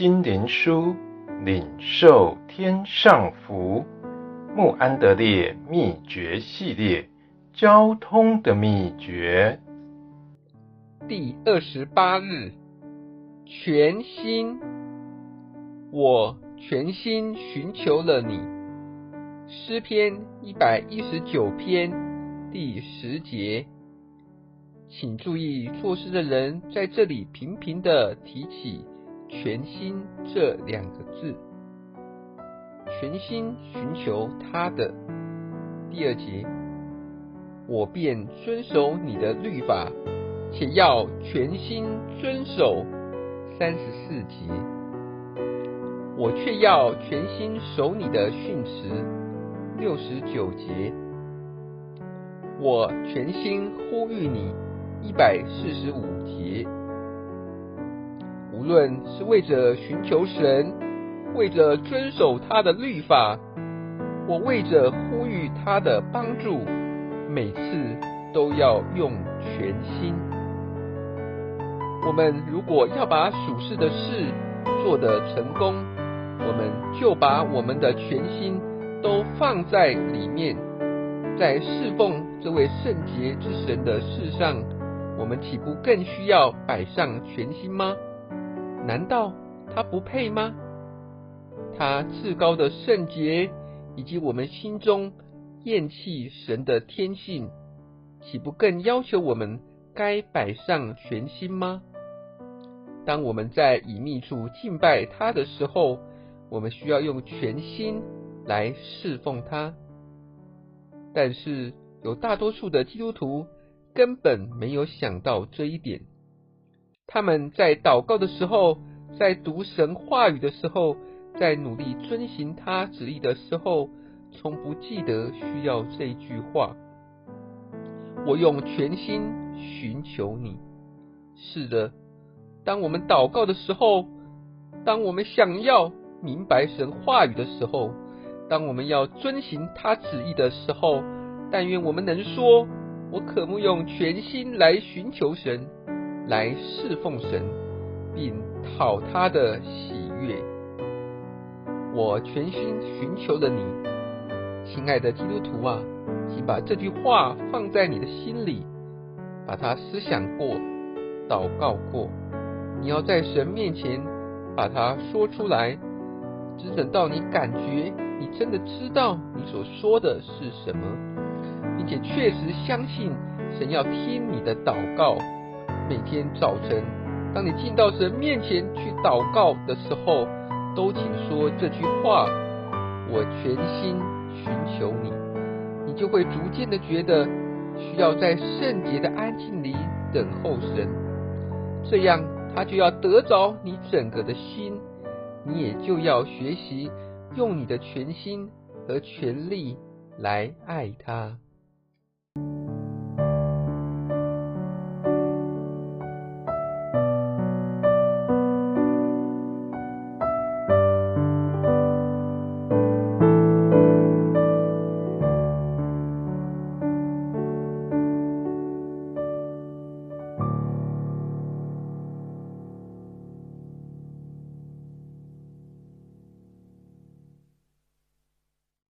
心灵书，领受天上福。穆安德烈秘诀系列，交通的秘诀。第二十八日，全心，我全心寻求了你。诗篇一百一十九篇第十节。请注意，作诗的人在这里频频地提起“全心”这两个字。全心寻求他的。第二节，我便遵守你的律法，且要全心遵守。三十四节，我却要全心守你的训词。六十九节，我全心呼吁你。一百四十五节，无论是为着寻求神，为着遵守他的律法，我为着呼吁他的帮助，每次都要用全心。我们如果要把属世的事做得成功，我们就把我们的全心都放在里面，在侍奉这位圣洁之神的事上。我们岂不更需要摆上全心吗？难道他不配吗？他至高的圣洁，以及我们心中厌弃神的天性，岂不更要求我们该摆上全心吗？当我们在隐秘处敬拜他的时候，我们需要用全心来侍奉他。但是有大多数的基督徒，根本没有想到这一点。他们在祷告的时候，在读神话语的时候，在努力遵行他旨意的时候，从不记得需要这句话：“我用全心寻求你。”是的，当我们祷告的时候，当我们想要明白神话语的时候，当我们要遵行他旨意的时候，但愿我们能说。我渴慕用全心来寻求神，来侍奉神，并讨他的喜悦。我全心寻求了你，亲爱的基督徒啊，请把这句话放在你的心里，把它思想过、祷告过。你要在神面前把它说出来，只等到你感觉你真的知道你所说的是什么。并且确实相信神要听你的祷告。每天早晨，当你进到神面前去祷告的时候，都请说这句话：“我全心寻求你。”你就会逐渐的觉得需要在圣洁的安静里等候神，这样他就要得着你整个的心，你也就要学习用你的全心和全力来爱他。